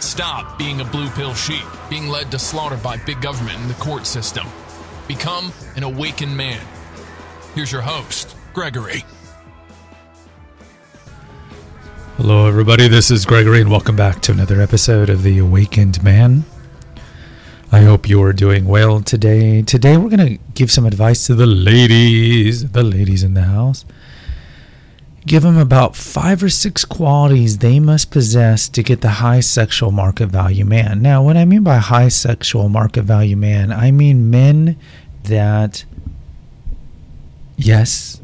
Stop being a blue pill sheep, being led to slaughter by big government and the court system. Become an awakened man. Here's your host, Gregory. Hello, everybody. This is Gregory, and welcome back to another episode of The Awakened Man. I hope you are doing well today. Today, we're going to give some advice to the ladies, the ladies in the house. Give them about five or six qualities they must possess to get the high sexual market value man. Now, what I mean by high sexual market value man, I mean men that, yes,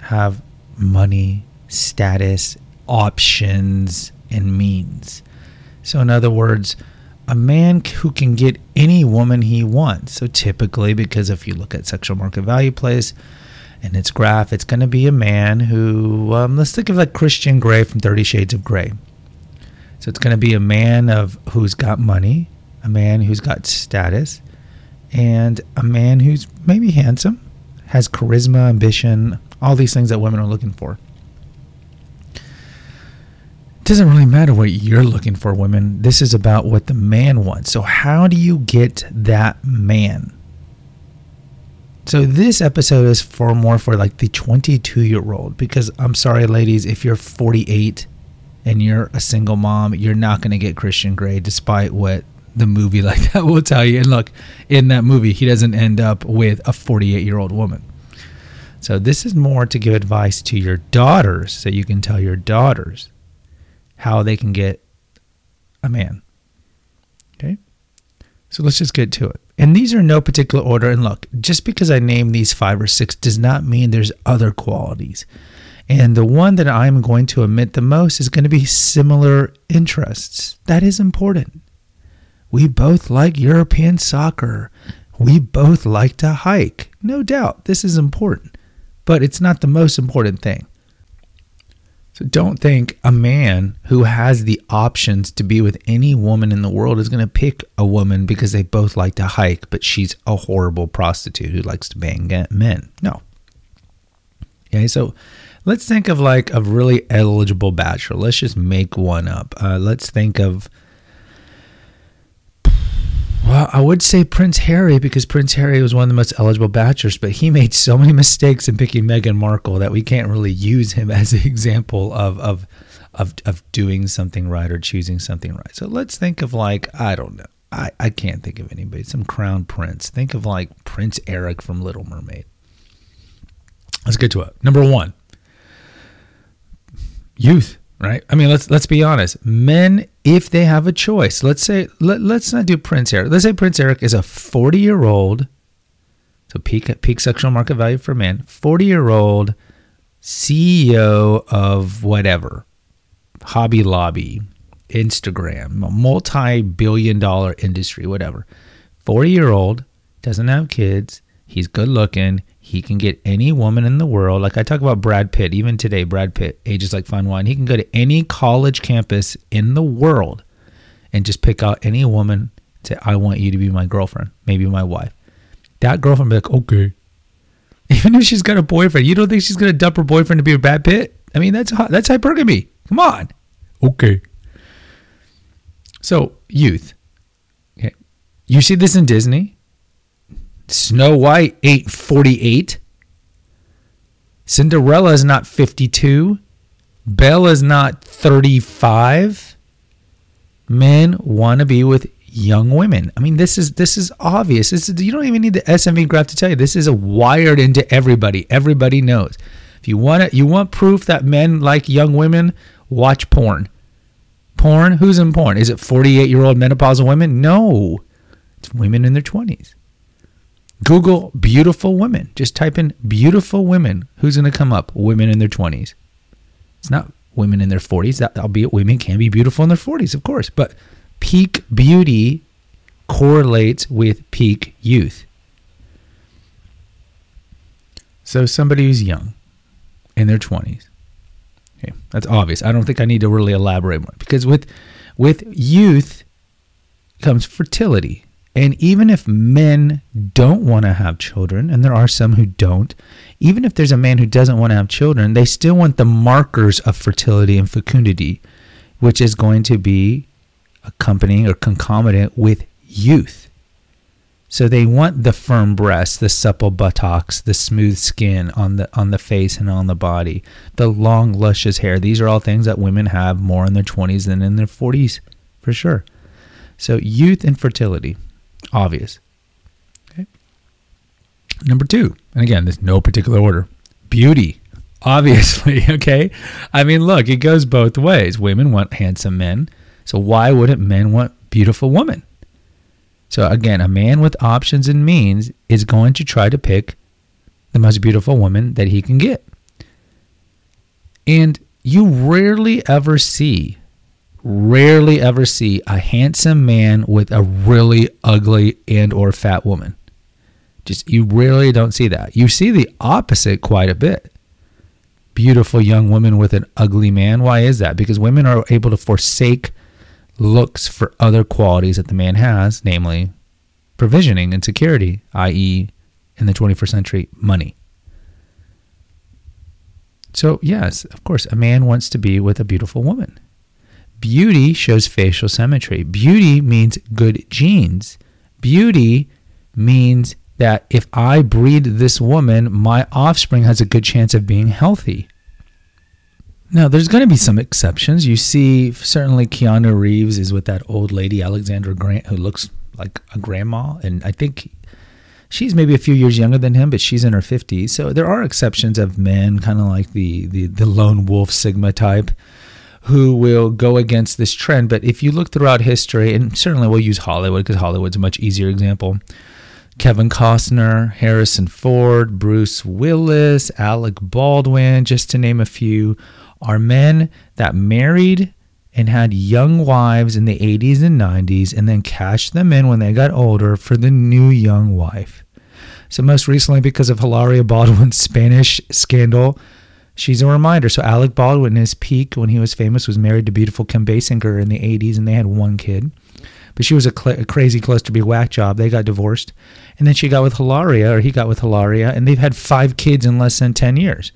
have money, status, options, and means. So, in other words, a man who can get any woman he wants. So, typically, because if you look at sexual market value plays and its graph, it's going to be a man who, um, let's think of like Christian Grey from Thirty Shades of Grey. So, it's going to be a man of who's got money, a man who's got status, and a man who's maybe handsome, has charisma, ambition, all these things that women are looking for It doesn't really matter what you're looking for, women. This is about what the man wants. So, how do you get that man? So, this episode is for more for like the 22 year old because I'm sorry, ladies, if you're 48 and you're a single mom, you're not going to get Christian Grey despite what the movie like that will tell you. And look, in that movie, he doesn't end up with a 48 year old woman. So, this is more to give advice to your daughters so you can tell your daughters how they can get a man. Okay? So let's just get to it. And these are no particular order. And look, just because I name these five or six does not mean there's other qualities. And the one that I'm going to omit the most is going to be similar interests. That is important. We both like European soccer. We both like to hike. No doubt, this is important, but it's not the most important thing. So don't think a man who has the options to be with any woman in the world is going to pick a woman because they both like to hike, but she's a horrible prostitute who likes to bang men. No. Okay, so let's think of like a really eligible bachelor. Let's just make one up. Uh, let's think of well, I would say Prince Harry because Prince Harry was one of the most eligible bachelors, but he made so many mistakes in picking Meghan Markle that we can't really use him as an example of of of of doing something right or choosing something right. So let's think of like I don't know. I, I can't think of anybody. Some crown prince. Think of like Prince Eric from Little Mermaid. Let's get to it. Number one. Youth right? I mean, let's let's be honest. Men, if they have a choice, let's say let, let's not do Prince Eric. Let's say Prince Eric is a 40 year old, so peak peak sexual market value for men, 40 year old CEO of whatever, Hobby Lobby, Instagram, multi billion dollar industry, whatever. 40 year old doesn't have kids. He's good looking. He can get any woman in the world. Like I talk about Brad Pitt, even today, Brad Pitt, ages like fine wine. He can go to any college campus in the world and just pick out any woman, say, I want you to be my girlfriend, maybe my wife. That girlfriend be like, okay. Even if she's got a boyfriend, you don't think she's gonna dump her boyfriend to be a Brad Pitt? I mean, that's that's hypergamy. Come on. Okay. So, youth. Okay. You see this in Disney? Snow White 848. Cinderella is not 52. Belle is not 35. Men want to be with young women. I mean, this is this is obvious. This is you don't even need the SMV graph to tell you. This is wired into everybody. Everybody knows. If you want it, you want proof that men like young women, watch porn. Porn? Who's in porn? Is it 48 year old menopausal women? No. It's women in their 20s. Google beautiful women. Just type in beautiful women. Who's going to come up? Women in their 20s. It's not women in their 40s. That, albeit women can be beautiful in their 40s, of course. But peak beauty correlates with peak youth. So somebody who's young in their 20s. Okay, that's obvious. I don't think I need to really elaborate more because with with youth comes fertility. And even if men don't want to have children, and there are some who don't, even if there's a man who doesn't want to have children, they still want the markers of fertility and fecundity, which is going to be accompanying or concomitant with youth. So they want the firm breasts, the supple buttocks, the smooth skin on the on the face and on the body, the long luscious hair. These are all things that women have more in their 20s than in their 40s, for sure. So youth and fertility, obvious. Okay. Number 2, and again, there's no particular order. Beauty, obviously, okay? I mean, look, it goes both ways. Women want handsome men, so why wouldn't men want beautiful women? So again, a man with options and means is going to try to pick the most beautiful woman that he can get. And you rarely ever see, rarely ever see a handsome man with a really ugly and or fat woman. Just you rarely don't see that. You see the opposite quite a bit. Beautiful young woman with an ugly man. Why is that? Because women are able to forsake looks for other qualities that the man has, namely provisioning and security, i.e., in the 21st century, money. So, yes, of course, a man wants to be with a beautiful woman. Beauty shows facial symmetry. Beauty means good genes. Beauty means that if I breed this woman, my offspring has a good chance of being healthy. Now, there's going to be some exceptions. You see, certainly Keanu Reeves is with that old lady, Alexandra Grant, who looks like a grandma. And I think she's maybe a few years younger than him, but she's in her 50s. So there are exceptions of men, kind of like the, the, the lone wolf Sigma type, who will go against this trend. But if you look throughout history, and certainly we'll use Hollywood because Hollywood's a much easier example. Kevin Costner, Harrison Ford, Bruce Willis, Alec Baldwin, just to name a few, are men that married and had young wives in the 80s and 90s and then cashed them in when they got older for the new young wife. So, most recently, because of Hilaria Baldwin's Spanish scandal, she's a reminder. So, Alec Baldwin, in his peak when he was famous, was married to beautiful Kim Basinger in the 80s and they had one kid. But she was a, cl- a crazy be whack job. They got divorced. And then she got with Hilaria, or he got with Hilaria, and they've had five kids in less than 10 years.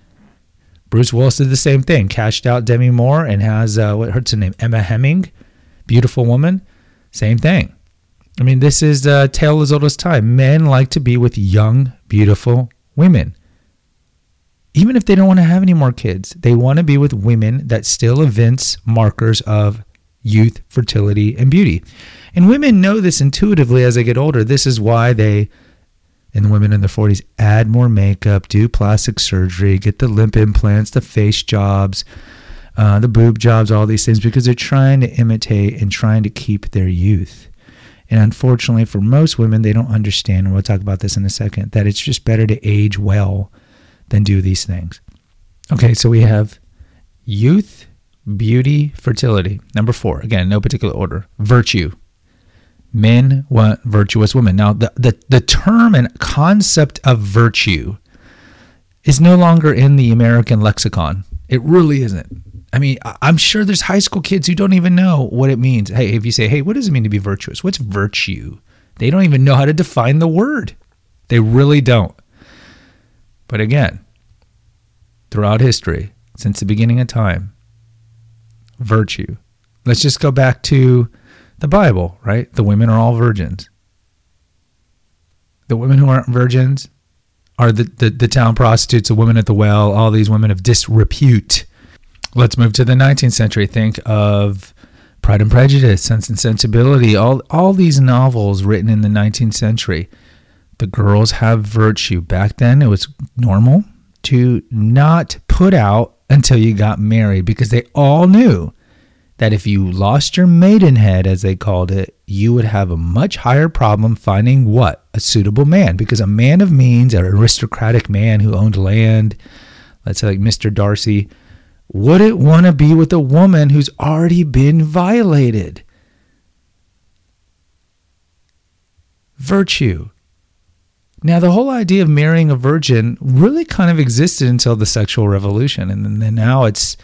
Bruce Willis did the same thing, cashed out Demi Moore and has, uh, what hurts her name? Emma Heming, beautiful woman. Same thing. I mean, this is a tale as old as time. Men like to be with young, beautiful women. Even if they don't want to have any more kids, they want to be with women that still evince markers of youth, fertility, and beauty. And women know this intuitively as they get older. This is why they and the women in their 40s add more makeup, do plastic surgery, get the lip implants, the face jobs, uh, the boob jobs, all these things because they're trying to imitate and trying to keep their youth. And unfortunately, for most women, they don't understand, and we'll talk about this in a second, that it's just better to age well than do these things. Okay, so we have youth, beauty, fertility. Number four, again, no particular order. Virtue men want virtuous women. Now, the, the, the term and concept of virtue is no longer in the American lexicon. It really isn't. I mean, I'm sure there's high school kids who don't even know what it means. Hey, if you say, hey, what does it mean to be virtuous? What's virtue? They don't even know how to define the word. They really don't. But again, throughout history, since the beginning of time, virtue. Let's just go back to the Bible, right? The women are all virgins. The women who aren't virgins are the, the, the town prostitutes, the women at the well, all these women of disrepute. Let's move to the 19th century. Think of Pride and Prejudice, Sense and Sensibility, all, all these novels written in the 19th century. The girls have virtue. Back then, it was normal to not put out until you got married because they all knew that if you lost your maidenhead, as they called it, you would have a much higher problem finding what? A suitable man. Because a man of means, an aristocratic man who owned land, let's say like Mr. Darcy, wouldn't want to be with a woman who's already been violated. virtue. Now, the whole idea of marrying a virgin really kind of existed until the sexual revolution. And then now it's,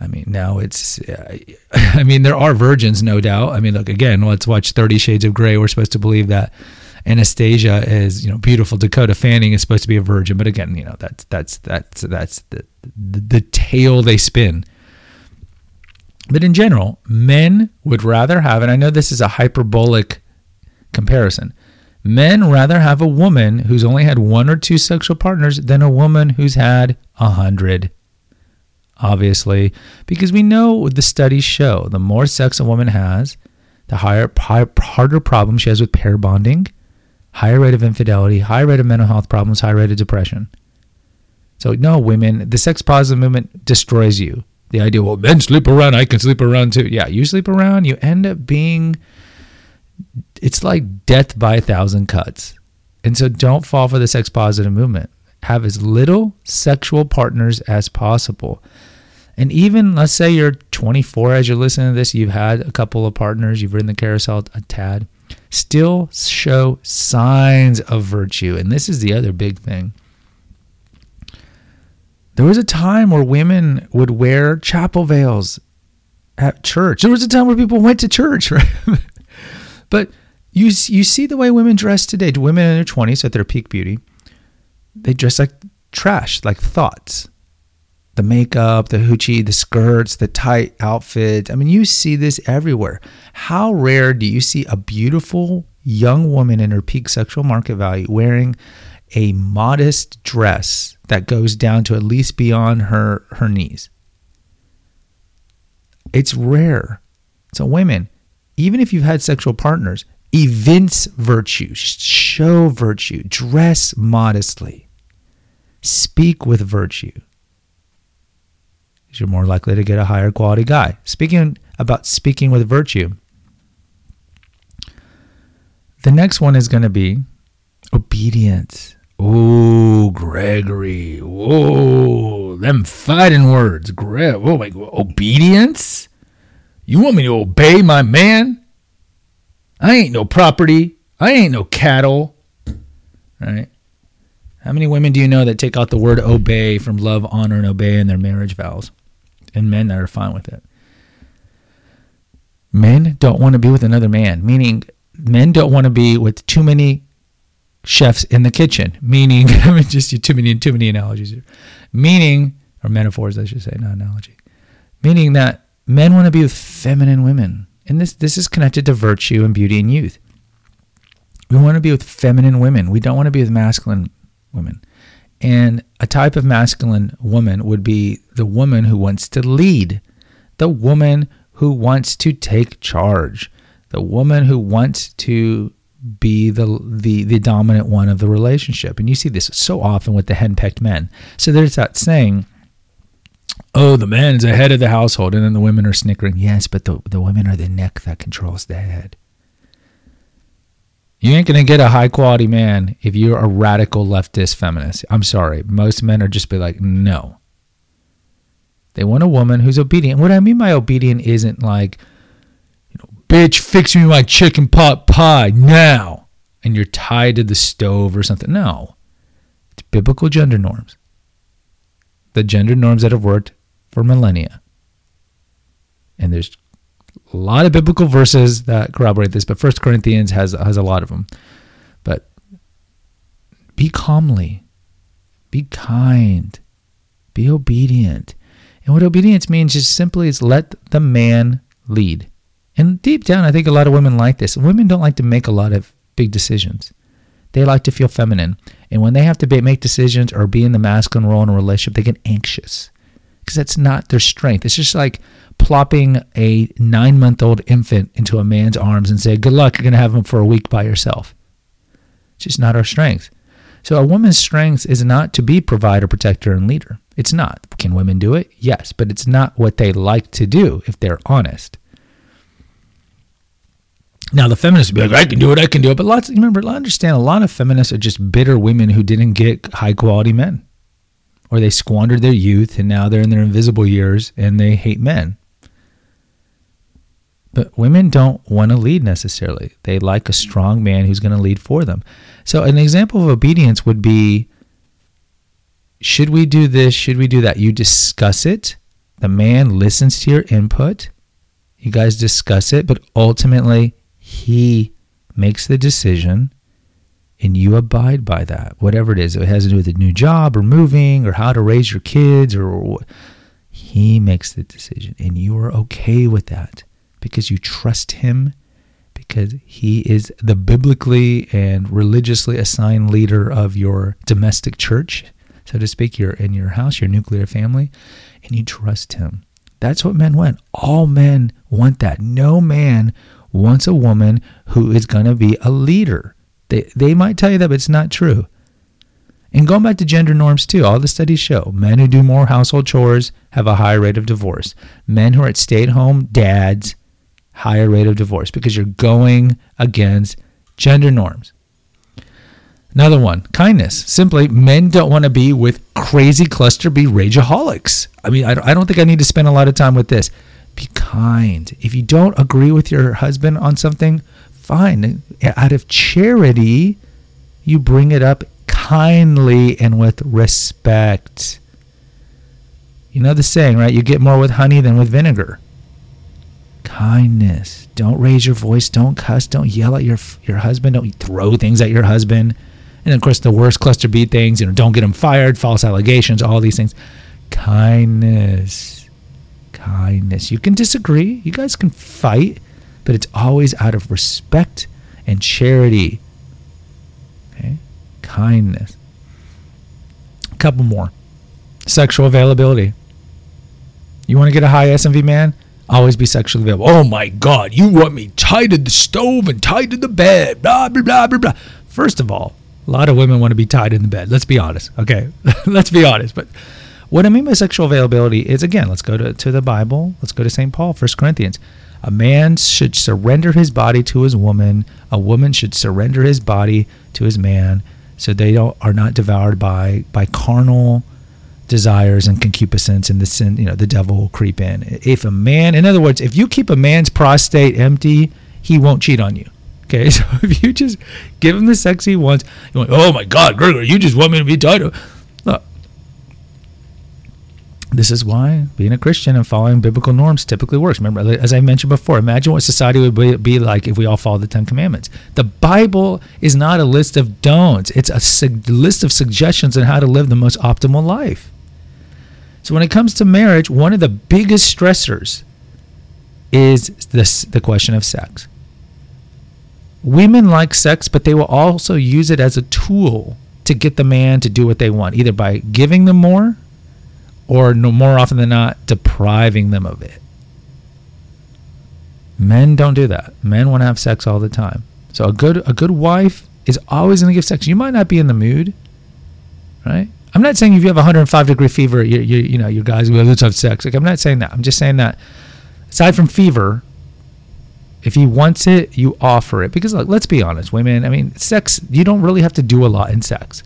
I mean, now it's, I mean, there are virgins, no doubt. I mean, look, again, let's watch 30 Shades of Grey. We're supposed to believe that Anastasia is, you know, beautiful. Dakota Fanning is supposed to be a virgin. But again, you know, that's, that's, that's, that's the, the, the tale they spin. But in general, men would rather have, and I know this is a hyperbolic comparison, men rather have a woman who's only had one or two sexual partners than a woman who's had a hundred. Obviously, because we know the studies show the more sex a woman has, the higher, harder problem she has with pair bonding, higher rate of infidelity, higher rate of mental health problems, higher rate of depression. So, no, women, the sex positive movement destroys you. The idea, well, men sleep around, I can sleep around too. Yeah, you sleep around, you end up being, it's like death by a thousand cuts. And so don't fall for the sex positive movement. Have as little sexual partners as possible. And even, let's say you're 24 as you're listening to this, you've had a couple of partners, you've ridden the carousel a tad, still show signs of virtue. And this is the other big thing there was a time where women would wear chapel veils at church. There was a time where people went to church, right? but you you see the way women dress today. Women in their 20s at their peak beauty, they dress like trash, like thoughts. The makeup, the hoochie, the skirts, the tight outfits. I mean, you see this everywhere. How rare do you see a beautiful young woman in her peak sexual market value wearing a modest dress that goes down to at least beyond her her knees. It's rare. So women, even if you've had sexual partners, evince virtue, show virtue, dress modestly, speak with virtue. You're more likely to get a higher quality guy. Speaking about speaking with virtue, the next one is going to be obedience. Oh, Gregory. Whoa, them fighting words. Greg. Oh my God. Obedience? You want me to obey my man? I ain't no property. I ain't no cattle. Right? How many women do you know that take out the word obey from love, honor, and obey in their marriage vows? And men that are fine with it. Men don't want to be with another man, meaning men don't want to be with too many chefs in the kitchen, meaning, I just too many, too many analogies here, meaning, or metaphors, I should say, not analogy, meaning that men want to be with feminine women. And this, this is connected to virtue and beauty and youth. We want to be with feminine women. We don't want to be with masculine women. And a type of masculine woman would be the woman who wants to lead, the woman who wants to take charge, the woman who wants to be the, the the dominant one of the relationship. And you see this so often with the henpecked men. So there's that saying, oh, the man's the head of the household, and then the women are snickering. Yes, but the, the women are the neck that controls the head. You ain't gonna get a high quality man if you're a radical leftist feminist. I'm sorry. Most men are just be like, no. They want a woman who's obedient. What I mean by obedient isn't like you know, bitch, fix me my chicken pot pie now. And you're tied to the stove or something. No. It's biblical gender norms. The gender norms that have worked for millennia. And there's a lot of biblical verses that corroborate this, but First Corinthians has has a lot of them. But be calmly, be kind, be obedient. And what obedience means just simply is let the man lead. And deep down, I think a lot of women like this. Women don't like to make a lot of big decisions. They like to feel feminine. And when they have to be, make decisions or be in the masculine role in a relationship, they get anxious because that's not their strength. It's just like plopping a nine month old infant into a man's arms and say, Good luck, you're going to have him for a week by yourself. It's just not our strength. So, a woman's strength is not to be provider, protector, and leader. It's not. Can women do it? Yes, but it's not what they like to do if they're honest. Now the feminists be like, I can do it, I can do it. But lots, remember, understand a lot of feminists are just bitter women who didn't get high quality men, or they squandered their youth and now they're in their invisible years and they hate men. But women don't want to lead necessarily. They like a strong man who's going to lead for them. So, an example of obedience would be should we do this? Should we do that? You discuss it. The man listens to your input. You guys discuss it, but ultimately, he makes the decision and you abide by that, whatever it is. It has to do with a new job or moving or how to raise your kids or what. He makes the decision and you are okay with that because you trust him because he is the biblically and religiously assigned leader of your domestic church, so to speak, your in your house, your nuclear family, and you trust him. That's what men want. All men want that. No man wants a woman who is going to be a leader. They, they might tell you that, but it's not true. And going back to gender norms too, all the studies show men who do more household chores have a higher rate of divorce. Men who are at stay at home dads, higher rate of divorce because you're going against gender norms. Another one, kindness. Simply, men don't want to be with crazy cluster B rageaholics. I mean, I don't think I need to spend a lot of time with this. Be kind. If you don't agree with your husband on something, fine. Out of charity, you bring it up kindly and with respect. You know the saying, right? You get more with honey than with vinegar. Kindness. Don't raise your voice. Don't cuss. Don't yell at your your husband. Don't throw things at your husband. And of course, the worst cluster B things. You know, don't get him fired. False allegations. All these things. Kindness. Kindness. You can disagree. You guys can fight but it's always out of respect and charity. Okay? Kindness. A couple more. Sexual availability. You want to get a high SMV man? Always be sexually available. Oh my God, you want me tied to the stove and tied to the bed. Blah, blah, blah, blah, blah. First of all, a lot of women want to be tied in the bed. Let's be honest. Okay. let's be honest. But what I mean by sexual availability is again, let's go to, to the Bible. Let's go to St. Paul, First Corinthians. A man should surrender his body to his woman. A woman should surrender his body to his man, so they don't are not devoured by by carnal desires and concupiscence and the sin. You know, the devil will creep in. If a man, in other words, if you keep a man's prostate empty, he won't cheat on you. Okay, so if you just give him the sex he wants, you're like, oh my God, Gregory, you just want me to be tied. Look, this is why being a Christian and following biblical norms typically works. Remember, as I mentioned before, imagine what society would be, like if we all followed the Ten Commandments. The Bible is not a list of don'ts, it's a list of suggestions on how to live the most optimal life. So, when it comes to marriage, one of the biggest stressors is this, the question of sex. Women like sex, but they will also use it as a tool to get the man to do what they want, either by giving them more or no more often than not depriving them of it. Men don't do that. Men want to have sex all the time. So a good a good wife is always going to give sex. You might not be in the mood, right? I'm not saying if you have 105 degree fever, you you, you know your guys will let's have sex. Like I'm not saying that. I'm just saying that aside from fever, if he wants it, you offer it because look, let's be honest, women. I mean, sex you don't really have to do a lot in sex.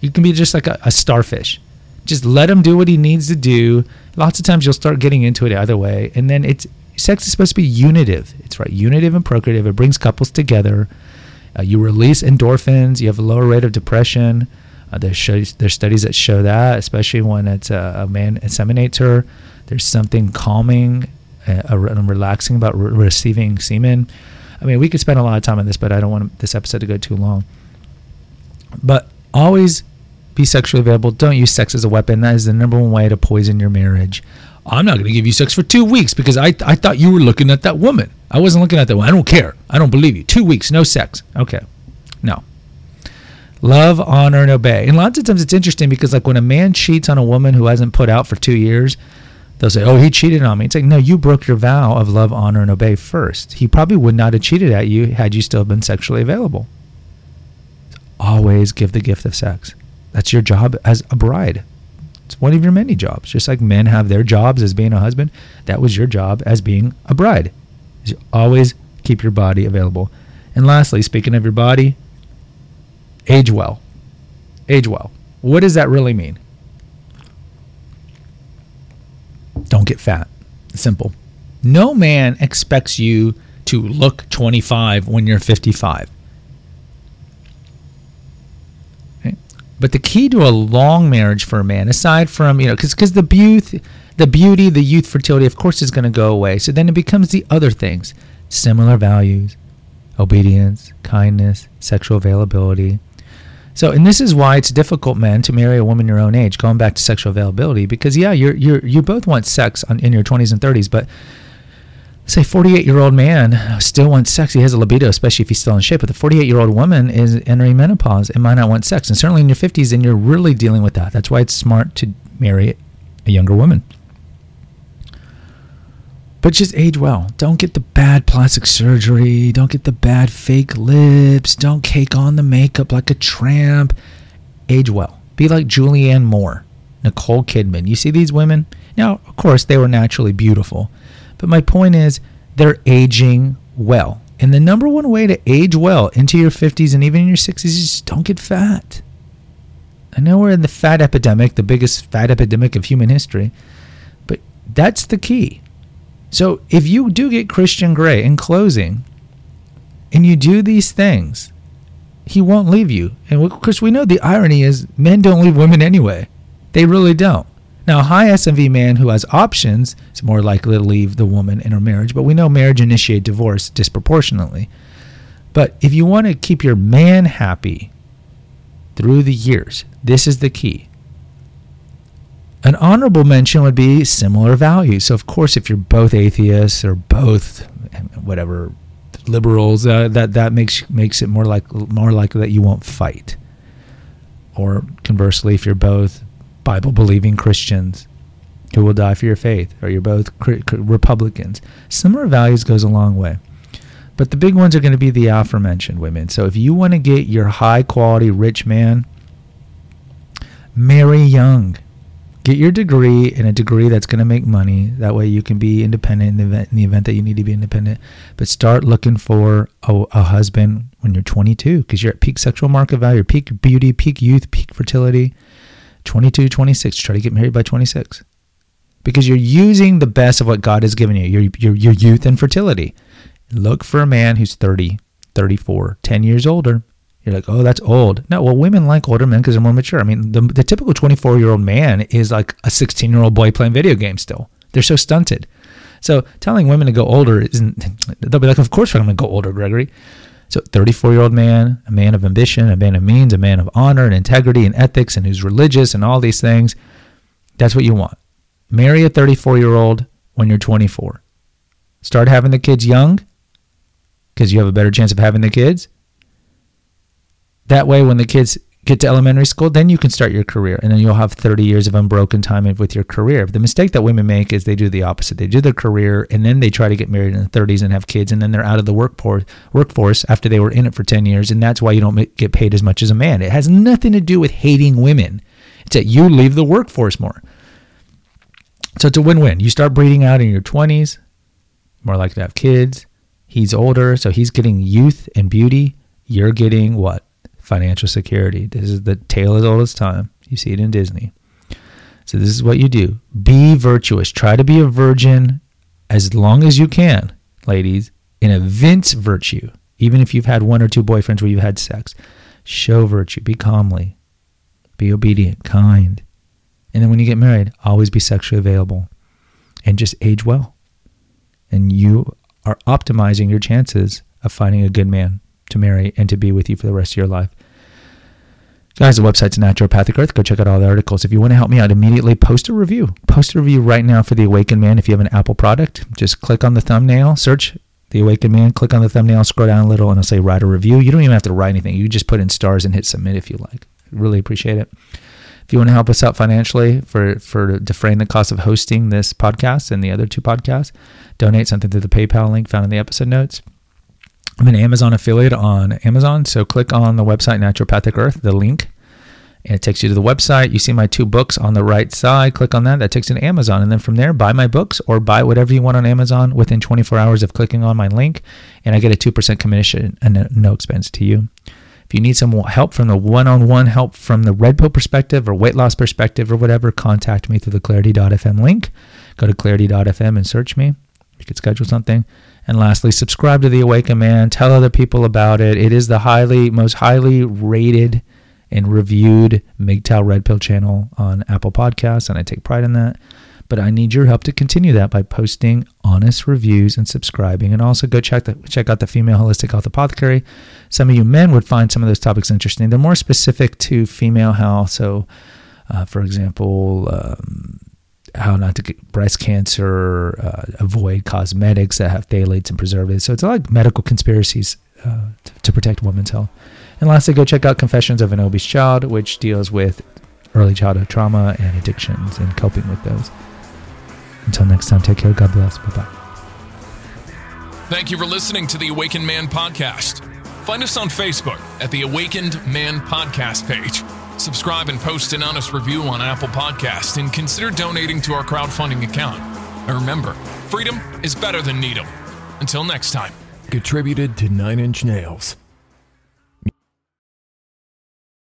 You can be just like a, a starfish just let him do what he needs to do. Lots of times you'll start getting into it either way, and then it's sex is supposed to be unitive. It's right, unitive and procreative. It brings couples together. Uh, you release endorphins. You have a lower rate of depression. Uh, there's shows, there's studies that show that, especially when it's uh, a man inseminates her. There's something calming uh, and relaxing about re- receiving semen. I mean, we could spend a lot of time on this, but I don't want this episode to go too long. But always be sexually available. Don't use sex as a weapon. That is the number one way to poison your marriage. I'm not going to give you sex for two weeks because I, I thought you were looking at that woman. I wasn't looking at that one. I don't care. I don't believe you. Two weeks, no sex. Okay. No. Love, honor, and obey. And lots of times it's interesting because, like, when a man cheats on a woman who hasn't put out for two years, they'll say, Oh, he cheated on me. It's like, no, you broke your vow of love, honor, and obey first. He probably would not have cheated at you had you still been sexually available. Always give the gift of sex. That's your job as a bride. It's one of your many jobs. Just like men have their jobs as being a husband, that was your job as being a bride. Always keep your body available. And lastly, speaking of your body, age well. Age well. What does that really mean? Don't get fat. Simple. No man expects you to look 25 when you're 55. But the key to a long marriage for a man, aside from, you know, because the beauty, the beauty, the youth, fertility, of course, is going to go away. So then it becomes the other things similar values, obedience, kindness, sexual availability. So, and this is why it's difficult, men, to marry a woman your own age. Going back to sexual availability, because yeah, you're you're you both want sex on, in your 20s and 30s, but say 48 year old man still wants sex. He has a libido, especially if he's still in shape. But the 48 year old woman is entering menopause and might not want sex. And certainly in your 50s, then you're really dealing with that. That's why it's smart to marry a younger woman. But just age well. Don't get the bad plastic surgery. Don't get the bad fake lips. Don't cake on the makeup like a tramp. Age well. Be like Julianne Moore, Nicole Kidman. You see these women? Now, of course, they were naturally beautiful. But my point is, they're aging well. And the number one way to age well into your 50s and even in your 60s is just don't get fat. I know we're in the fat epidemic, the biggest fat epidemic of human history, but that's the key. So if you do get Christian Grey in closing, and you do these things, he won't leave you. And of course, we know the irony is men don't leave women anyway. They really don't. Now, a high SMV man who has options is more likely to leave the woman in her marriage, but we know marriage initiate divorce disproportionately. But if you want to keep your man happy through the years, this is the key. An honorable mention would be similar values. So, of course, if you're both atheists or both whatever liberals, uh, that that makes makes it more like more likely that you won't fight. Or conversely, if you're both Bible believing Christians who will die for your faith, or you're both Republicans, similar values goes a long way. But the big ones are going to be the aforementioned women. So if you want to get your high quality rich man, marry young get your degree in a degree that's going to make money. That way you can be independent in the, event, in the event that you need to be independent. But start looking for a, a husband when you're 22 because you're at peak sexual market value, peak beauty, peak youth, peak fertility. 22, 26. Try to get married by 26 because you're using the best of what God has given you, your, your, your youth and fertility. Look for a man who's 30, 34, 10 years older you're like, oh, that's old. No, well, women like older men because they're more mature. I mean, the, the typical 24 year old man is like a 16 year old boy playing video games still. They're so stunted. So telling women to go older isn't, they'll be like, of course I'm going to go older, Gregory. So 34 year old man, a man of ambition, a man of means, a man of honor and integrity and ethics and who's religious and all these things. That's what you want. Marry a 34 year old when you're 24. Start having the kids young because you have a better chance of having the kids that way, when the kids get to elementary school, then you can start your career and then you'll have 30 years of unbroken time with your career. The mistake that women make is they do the opposite. They do their career and then they try to get married in the 30s and have kids and then they're out of the workforce after they were in it for 10 years and that's why you don't get paid as much as a man. It has nothing to do with hating women. It's that you leave the workforce more. So it's a win-win. You start breeding out in your 20s, more likely to have kids. He's older, so he's getting youth and beauty. You're getting what? Financial security. This is the tale as old as time. You see it in Disney. So this is what you do. Be virtuous. Try to be a virgin as long as you can, ladies, and evince virtue. Even if you've had one or two boyfriends where you've had sex, show virtue. Be calmly. Be obedient, kind. And then when you get married, always be sexually available and just age well. And you are optimizing your chances of finding a good man to marry and to be with you for the rest of your life. Guys, the website's Naturopathic Earth. Go check out all the articles. If you want to help me out immediately, post a review. Post a review right now for The Awakened Man. If you have an Apple product, just click on the thumbnail, search The Awakened Man, click on the thumbnail, scroll down a little, and it'll say write a review. You don't even have to write anything. You just put in stars and hit submit if you like. Really appreciate it. If you want to help us out financially for, for defraying the cost of hosting this podcast and the other two podcasts, donate something through the PayPal link found in the episode notes. I'm an Amazon affiliate on Amazon, so click on the website Naturopathic Earth, the link, and it takes you to the website. You see my two books on the right side. Click on that. That takes you to Amazon, and then from there, buy my books or buy whatever you want on Amazon within 24 hours of clicking on my link, and I get a two percent commission and no expense to you. If you need some help from the one-on-one help from the red pill perspective or weight loss perspective or whatever, contact me through the clarity.fm link. Go to clarity.fm and search me You could schedule something. And lastly, subscribe to The Awakened Man. Tell other people about it. It is the highly, most highly rated and reviewed MGTOW Red Pill channel on Apple Podcasts, and I take pride in that. But I need your help to continue that by posting honest reviews and subscribing. And also go check the, check out the Female Holistic Health Apothecary. Some of you men would find some of those topics interesting. They're more specific to female health. So, uh, for example, um, how not to get breast cancer, uh, avoid cosmetics that have phthalates and preservatives. So it's all like medical conspiracies uh, to, to protect women's health. And lastly, go check out Confessions of an Obese Child, which deals with early childhood trauma and addictions and coping with those. Until next time, take care. God bless. Bye bye. Thank you for listening to the Awakened Man podcast. Find us on Facebook at the Awakened Man podcast page. Subscribe and post an honest review on Apple Podcast and consider donating to our crowdfunding account. And remember, freedom is better than needle. Until next time. Contributed to Nine Inch Nails.